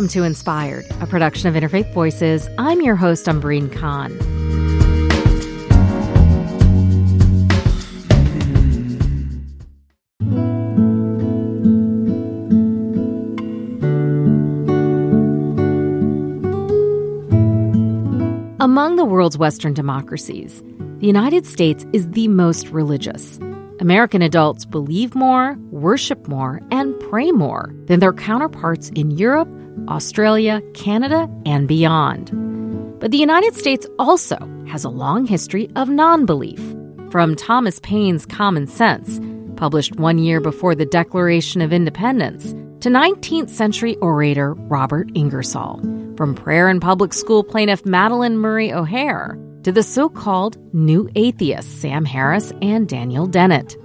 welcome to Inspired, a production of Interfaith Voices. I'm your host, Umbreen Khan. Among the world's Western democracies, the United States is the most religious. American adults believe more, worship more, and pray more than their counterparts in Europe, Australia, Canada, and beyond. But the United States also has a long history of non belief. From Thomas Paine's Common Sense, published one year before the Declaration of Independence, to 19th century orator Robert Ingersoll. From prayer and public school plaintiff Madalyn Murray O'Hair to the so called new atheists Sam Harris and Daniel Dennett.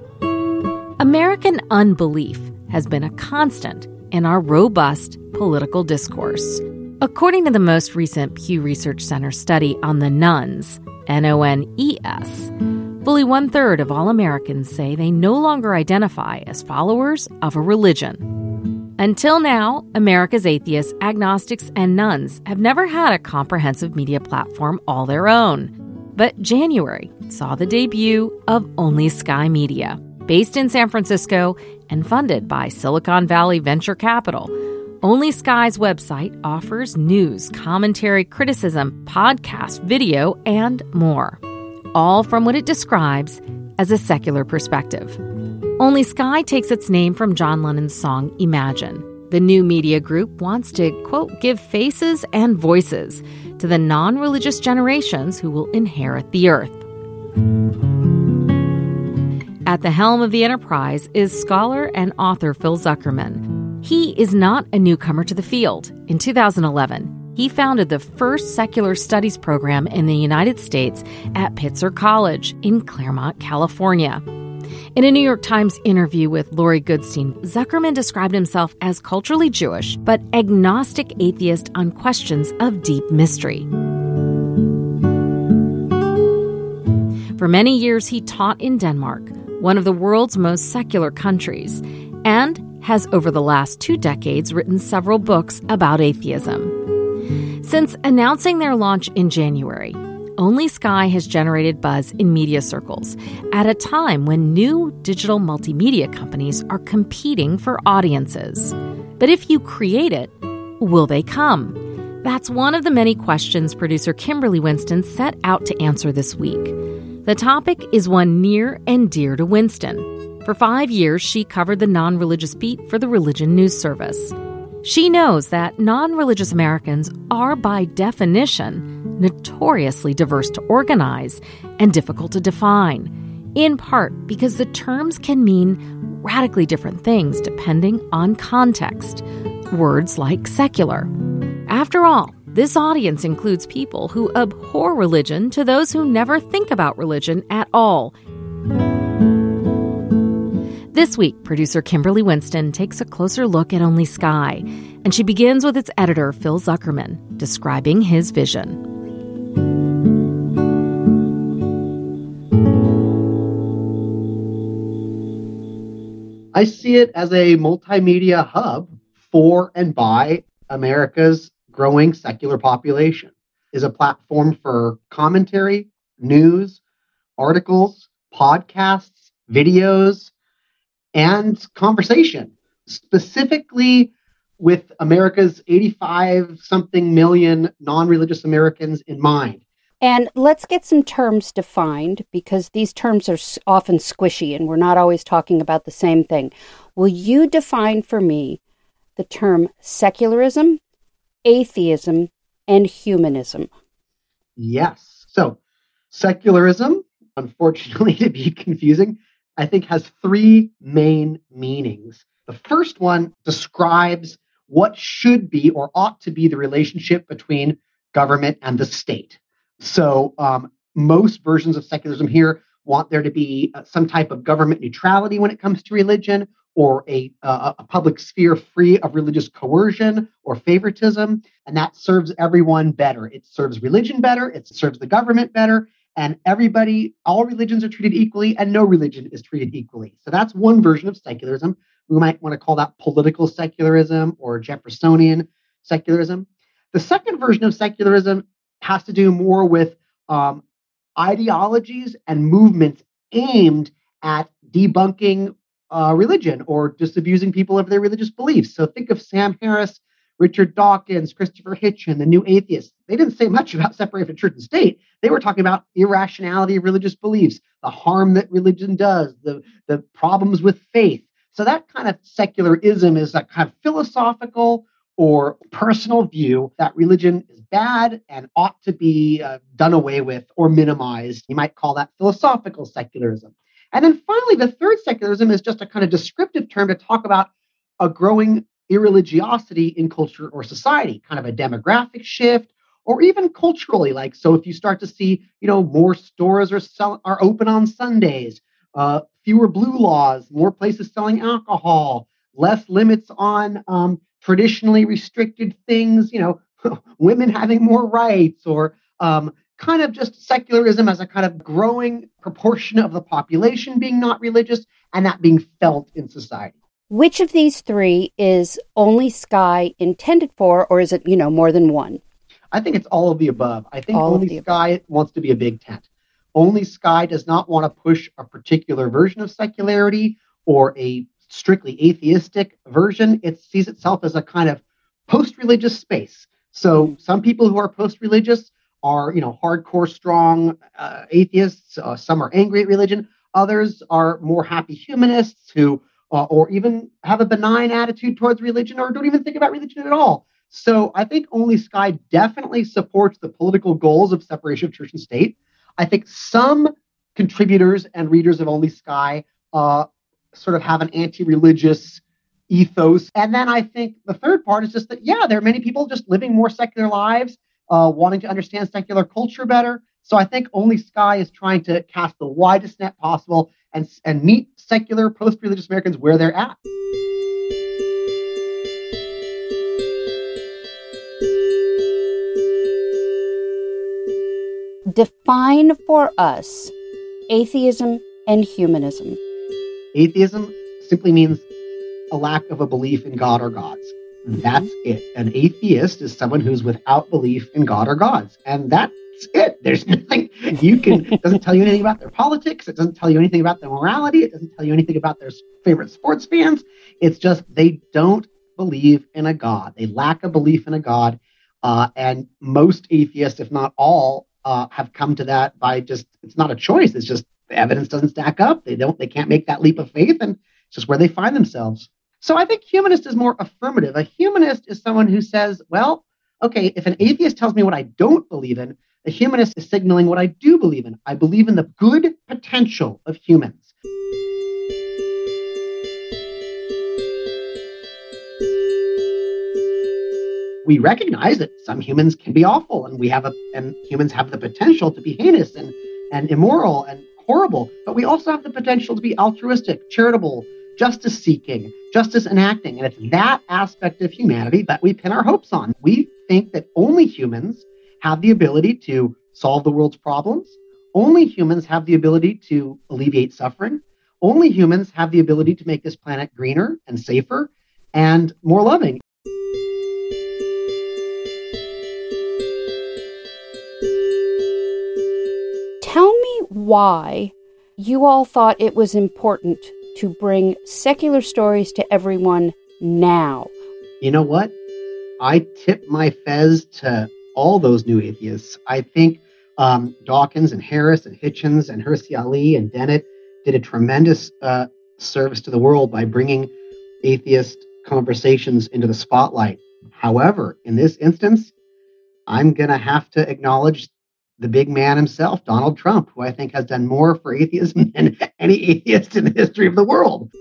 American unbelief has been a constant in our robust political discourse. According to the most recent Pew Research Center study on the nones, N O N E S, fully one third of all Americans say they no longer identify as followers of a religion. Until now, America's atheists, agnostics, and nones have never had a comprehensive media platform all their own. But January saw the debut of Only Sky Media, based in San Francisco and funded by Silicon Valley Venture Capital. Only Sky's website offers news, commentary, criticism, podcast, video, and more, all from what it describes as a secular perspective. Only Sky takes its name from John Lennon's song Imagine. The new media group wants to, quote, give faces and voices to the non religious generations who will inherit the earth. At the helm of the enterprise is scholar and author Phil Zuckerman. He is not a newcomer to the field. In 2011, he founded the first secular studies program in the United States at Pitzer College in Claremont, California. In a New York Times interview with Laurie Goodstein, Zuckerman described himself as culturally Jewish, but agnostic atheist on questions of deep mystery. For many years, he taught in Denmark, one of the world's most secular countries, and has over the last two decades written several books about atheism. Since announcing their launch in January, only Sky has generated buzz in media circles at a time when new digital multimedia companies are competing for audiences. But if you create it, will they come? That's one of the many questions producer Kimberly Winston set out to answer this week. The topic is one near and dear to Winston. For five years, she covered the non religious beat for the Religion News Service. She knows that non religious Americans are, by definition, notoriously diverse to organize and difficult to define, in part because the terms can mean radically different things depending on context. Words like secular. After all, this audience includes people who abhor religion to those who never think about religion at all. This week, producer Kimberly Winston takes a closer look at Only Sky, and she begins with its editor, Phil Zuckerman, describing his vision. I see it as a multimedia hub for and by America's growing secular population. Is a platform for commentary, news, articles, podcasts, videos, and conversation, specifically with America's 85 something million non religious Americans in mind. And let's get some terms defined because these terms are often squishy and we're not always talking about the same thing. Will you define for me the term secularism, atheism, and humanism? Yes. So, secularism, unfortunately, to be confusing, I think has three main meanings. The first one describes what should be or ought to be the relationship between government and the state. So um, most versions of secularism here want there to be uh, some type of government neutrality when it comes to religion or a, uh, a public sphere free of religious coercion or favoritism. And that serves everyone better. It serves religion better, it serves the government better, and everybody, all religions are treated equally, and no religion is treated equally. So that's one version of secularism. We might want to call that political secularism or Jeffersonian secularism. The second version of secularism has to do more with um, ideologies and movements aimed at debunking uh, religion or disabusing people of their religious beliefs. So think of Sam Harris, Richard Dawkins, Christopher Hitchens, the New Atheists. They didn't say much about separating church and state. They were talking about irrationality of religious beliefs, the harm that religion does, the, the problems with faith. So that kind of secularism is a kind of philosophical or personal view that religion is bad and ought to be uh, done away with or minimized. You might call that philosophical secularism. And then finally, the third secularism is just a kind of descriptive term to talk about a growing irreligiosity in culture or society, kind of a demographic shift, or even culturally. Like, so if you start to see, you know, more stores are sell- are open on Sundays, uh, fewer blue laws, more places selling alcohol, less limits on um, traditionally restricted things, you know, women having more rights, or um, kind of just secularism as a kind of growing proportion of the population being not religious and that being felt in society. Which of these three is only Sky intended for, or is it, you know, more than one? I think it's all of the above. I think all only Sky above. wants to be a big tent. Only Sky does not want to push a particular version of secularity or a strictly atheistic version. It sees itself as a kind of post religious space. So mm-hmm. some people who are post religious are, you know, hardcore, strong uh, atheists. Uh, some are angry at religion. Others are more happy humanists who, uh, or even have a benign attitude towards religion or don't even think about religion at all. So I think Only Sky definitely supports the political goals of separation of church and state. I think some contributors and readers of Only Sky uh, sort of have an anti-religious ethos. And then I think the third part is just that, yeah, there are many people just living more secular lives uh, wanting to understand secular culture better. So I think Only Sky is trying to cast the widest net possible and, and meet secular post religious Americans where they're at. Define for us atheism and humanism. Atheism simply means a lack of a belief in God or gods. Mm-hmm. That's it. An atheist is someone who's without belief in God or gods. And it. There's nothing you can, it doesn't tell you anything about their politics. It doesn't tell you anything about their morality. It doesn't tell you anything about their favorite sports fans. It's just they don't believe in a God. They lack a belief in a God. Uh, and most atheists, if not all, uh, have come to that by just, it's not a choice. It's just the evidence doesn't stack up. They don't, they can't make that leap of faith. And it's just where they find themselves. So I think humanist is more affirmative. A humanist is someone who says, well, okay, if an atheist tells me what I don't believe in, a humanist is signaling what I do believe in. I believe in the good potential of humans. We recognize that some humans can be awful and we have a and humans have the potential to be heinous and, and immoral and horrible, but we also have the potential to be altruistic, charitable, justice seeking, justice enacting. And it's that aspect of humanity that we pin our hopes on. We think that only humans have the ability to solve the world's problems. Only humans have the ability to alleviate suffering. Only humans have the ability to make this planet greener and safer and more loving. Tell me why you all thought it was important to bring secular stories to everyone now. You know what? I tip my fez to all those new atheists. I think um, Dawkins and Harris and Hitchens and Hirsi Ali and Dennett did a tremendous uh, service to the world by bringing atheist conversations into the spotlight. However, in this instance, I'm going to have to acknowledge the big man himself, Donald Trump, who I think has done more for atheism than any atheist in the history of the world.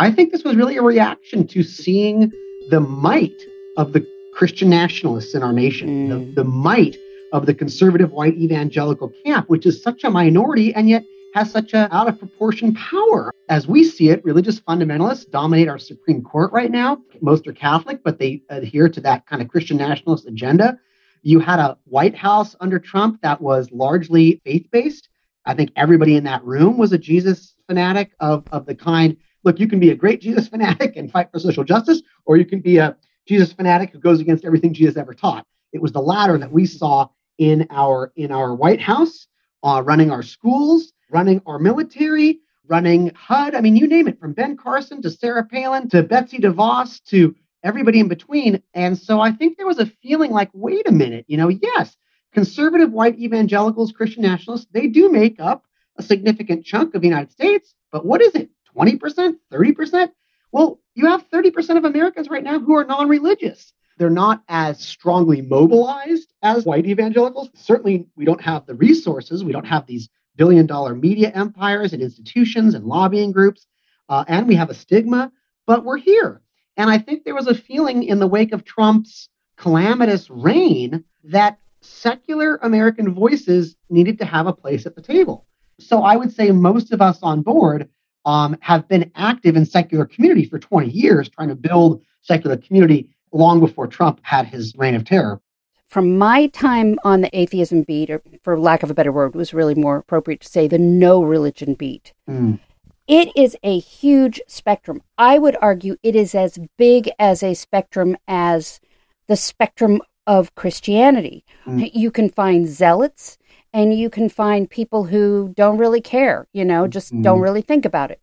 I think this was really a reaction to seeing the might of the Christian nationalists in our nation, mm. the, the might of the conservative white evangelical camp, which is such a minority and yet has such a out of proportion power. As we see it, religious fundamentalists dominate our Supreme Court right now. Most are Catholic, but they adhere to that kind of Christian nationalist agenda. You had a White House under Trump that was largely faith based. I think everybody in that room was a Jesus fanatic of, of the kind. Look, you can be a great Jesus fanatic and fight for social justice, or you can be a Jesus fanatic who goes against everything Jesus ever taught. It was the latter that we saw in our in our White House, uh, running our schools, running our military, running HUD. I mean, you name it, from Ben Carson to Sarah Palin to Betsy DeVos to everybody in between. And so I think there was a feeling like, wait a minute, you know, yes, conservative white evangelicals, Christian nationalists, they do make up a significant chunk of the United States. But what is it? 20%, 30%? Well, you have 30% of Americans right now who are non religious. They're not as strongly mobilized as white evangelicals. Certainly, we don't have the resources. We don't have these billion dollar media empires and institutions and lobbying groups. Uh, and we have a stigma, but we're here. And I think there was a feeling in the wake of Trump's calamitous reign that secular American voices needed to have a place at the table. So I would say most of us on board um, have been active in secular community for 20 years, trying to build secular community long before Trump had his reign of terror. From my time on the atheism beat, or for lack of a better word, it was really more appropriate to say the no religion beat. Mm. It is a huge spectrum. I would argue it is as big as a spectrum as the spectrum of Christianity. Mm. You can find zealots and you can find people who don't really care, you know, just mm. don't really think about it.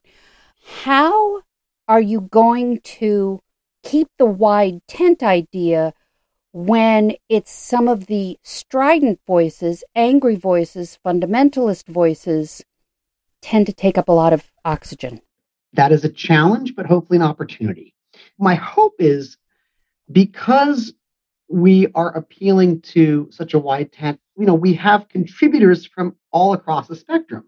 How are you going to keep the wide tent idea when it's some of the strident voices, angry voices, fundamentalist voices tend to take up a lot of oxygen? That is a challenge, but hopefully an opportunity. My hope is because we are appealing to such a wide tent. You know, we have contributors from all across the spectrum.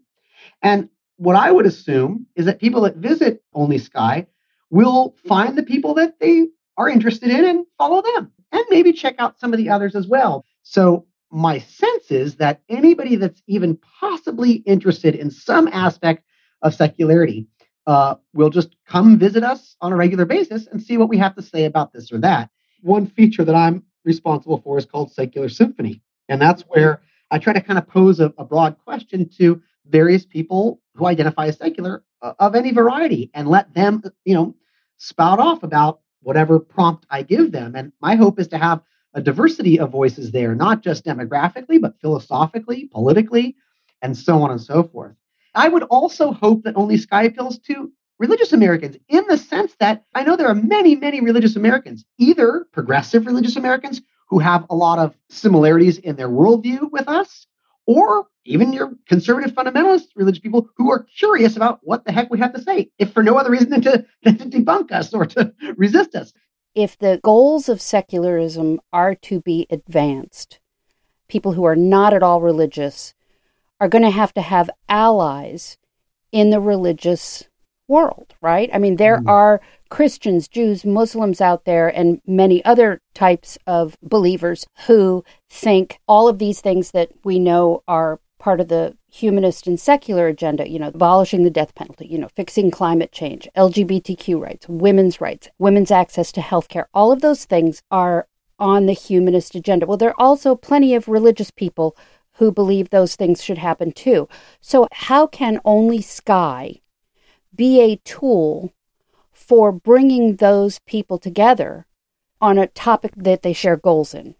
And what I would assume is that people that visit Only Sky will find the people that they are interested in and follow them and maybe check out some of the others as well. So my sense is that anybody that's even possibly interested in some aspect of secularity uh, will just come visit us on a regular basis and see what we have to say about this or that. One feature that I'm responsible for is called Secular Symphony. And that's where I try to kind of pose a, a broad question to various people who identify as secular uh, of any variety and let them, you know, spout off about whatever prompt I give them. And my hope is to have a diversity of voices there, not just demographically, but philosophically, politically, and so on and so forth. I would also hope that Only Sky appeals to religious Americans in the sense that I know there are many, many religious Americans, either progressive religious Americans who have a lot of similarities in their worldview with us, or even your conservative fundamentalist religious people who are curious about what the heck we have to say, if for no other reason than to, than to debunk us or to resist us. If the goals of secularism are to be advanced, people who are not at all religious are going to have to have allies in the religious world, right? I mean, there mm. are Christians, Jews, Muslims out there, and many other types of believers who think all of these things that we know are part of the humanist and secular agenda, you know, abolishing the death penalty, you know, fixing climate change, LGBTQ rights, women's rights, women's access to healthcare, all of those things are on the humanist agenda. Well, there are also plenty of religious people who believe those things should happen too. So, how can only Sky be a tool for bringing those people together on a topic that they share goals in.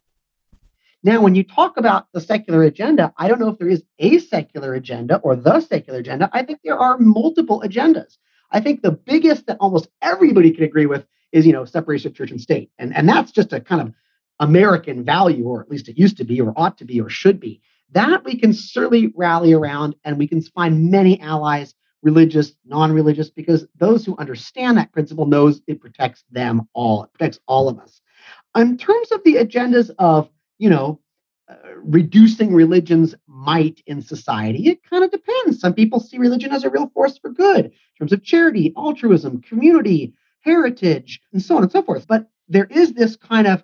Now, when you talk about the secular agenda, I don't know if there is a secular agenda or the secular agenda. I think there are multiple agendas. I think the biggest that almost everybody can agree with is, you know, separation of church and state. And, and that's just a kind of American value, or at least it used to be, or ought to be, or should be. That we can certainly rally around, and we can find many allies religious, non-religious, because those who understand that principle knows it protects them all. It protects all of us. In terms of the agendas of, you know, uh, reducing religion's might in society, it kind of depends. Some people see religion as a real force for good in terms of charity, altruism, community, heritage, and so on and so forth. But there is this kind of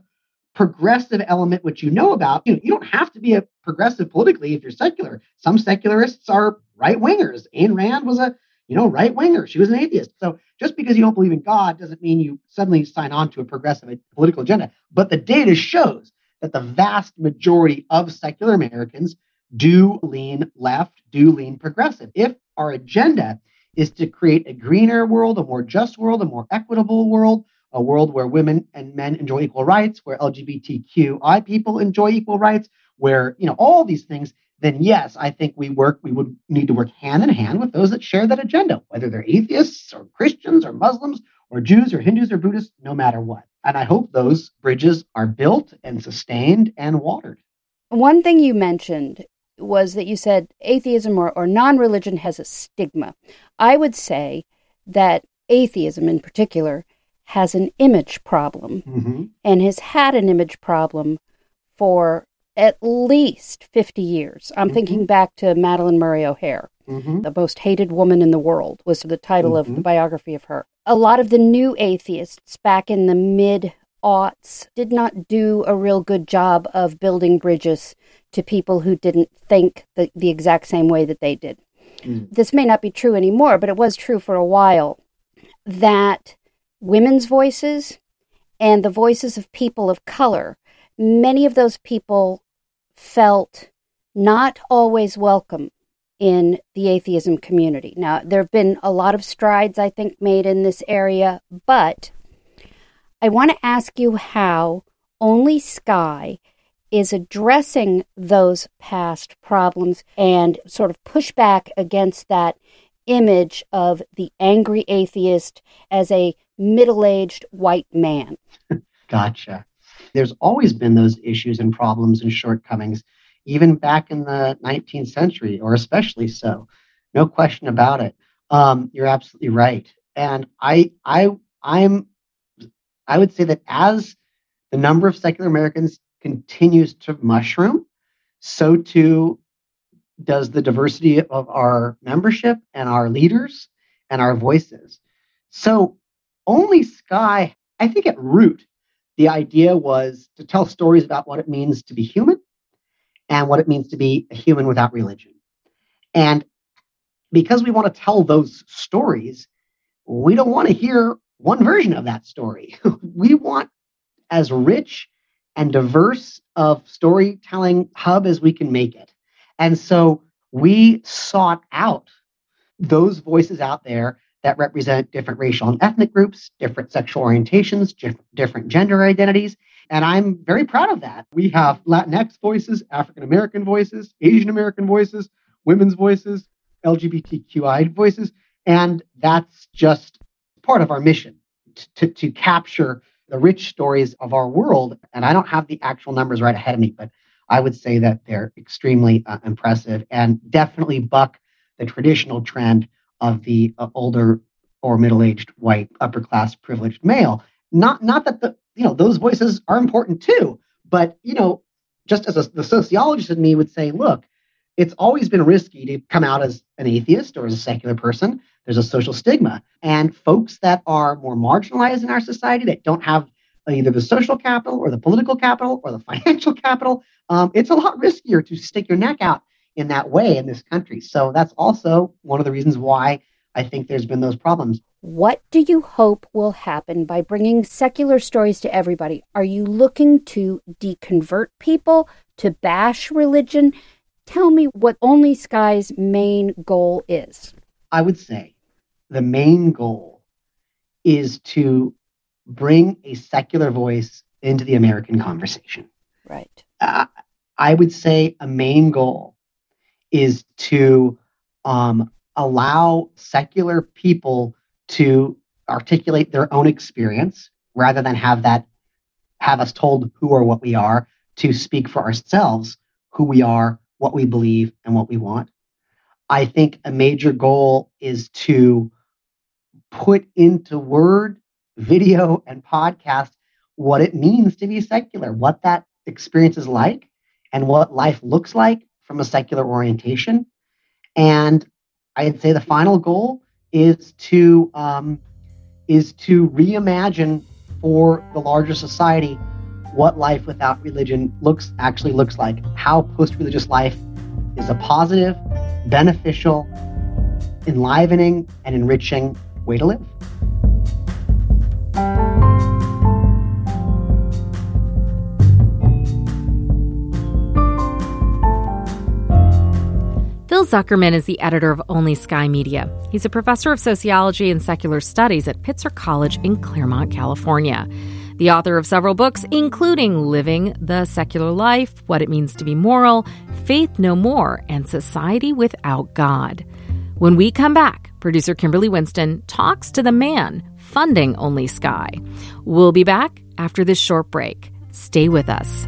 progressive element which you know about. You, know, you don't have to be a progressive politically if you're secular. Some secularists are right wingers. Ayn Rand was a you know right winger. She was an atheist. So just because you don't believe in God doesn't mean you suddenly sign on to a progressive political agenda. But the data shows that the vast majority of secular Americans do lean left, do lean progressive. If our agenda is to create a greener world, a more just world, a more equitable world, a world where women and men enjoy equal rights, where LGBTQI people enjoy equal rights, where, you know, all these things, then yes, I think we work, we would need to work hand in hand with those that share that agenda, whether they're atheists or Christians or Muslims or Jews or Hindus or Buddhists, no matter what. And I hope those bridges are built and sustained and watered. One thing you mentioned was that you said atheism or, or non religion has a stigma. I would say that atheism in particular has an image problem mm-hmm. and has had an image problem for at least 50 years. I'm mm-hmm. thinking back to Madalyn Murray O'Hair. Mm-hmm. The most hated woman in the world was the title of the mm-hmm. biography of her. A lot of the new atheists back in the mid aughts did not do a real good job of building bridges to people who didn't think the, the exact same way that they did. Mm. This may not be true anymore, but it was true for a while that women's voices and the voices of people of color, many of those people felt not always welcome in the atheism community. Now, there have been a lot of strides, I think, made in this area, but I want to ask you how Only Sky is addressing those past problems and sort of push back against that image of the angry atheist as a middle aged white man. gotcha. There's always been those issues and problems and shortcomings, even back in the 19th century, or especially so. No question about it. Um, you're absolutely right. And I, I, I'm, I would say that as the number of secular Americans continues to mushroom, so too does the diversity of our membership and our leaders and our voices. So, only Sky, I think at root, the idea was to tell stories about what it means to be human and what it means to be a human without religion. And because we want to tell those stories, we don't want to hear one version of that story. we want as rich and diverse of storytelling hub as we can make it. And so we sought out those voices out there that represent different racial and ethnic groups, different sexual orientations, different gender identities. And I'm very proud of that. We have Latinx voices, African American voices, Asian American voices, women's voices, LGBTQI voices. And that's just part of our mission to, to capture the rich stories of our world. And I don't have the actual numbers right ahead of me, but I would say that they're extremely uh, impressive and definitely buck the traditional trend of the uh, older or middle-aged white upper class privileged male. Not not that the you know those voices are important too, but you know just as a, the sociologist in me would say, look, it's always been risky to come out as an atheist or as a secular person. There's a social stigma. And folks that are more marginalized in our society that don't have either the social capital or the political capital or the financial capital, um, it's a lot riskier to stick your neck out in that way in this country. So that's also one of the reasons why I think there's been those problems. What do you hope will happen by bringing secular stories to everybody? Are you looking to deconvert people, to bash religion? Tell me what Only Sky's main goal is. I would say the main goal is to bring a secular voice into the American conversation. Right. Uh, I would say a main goal is to um, allow secular people to articulate their own experience rather than have that have us told who or what we are to speak for ourselves who we are what we believe and what we want. I think a major goal is to put into word video and podcast what it means to be secular what that experience is like and what life looks like from a secular orientation and I'd say the final goal is to um, is to reimagine for the larger society what life without religion looks actually looks like. How post-religious life is a positive, beneficial, enlivening, and enriching way to live. Zuckerman is the editor of Only Sky Media. He's a professor of sociology and secular studies at Pitzer College in Claremont, California. The author of several books, including Living the Secular Life, What It Means to Be Moral, Faith No More, and Society Without God. When we come back, producer Kimberly Winston talks to the man funding Only Sky. We'll be back after this short break. Stay with us.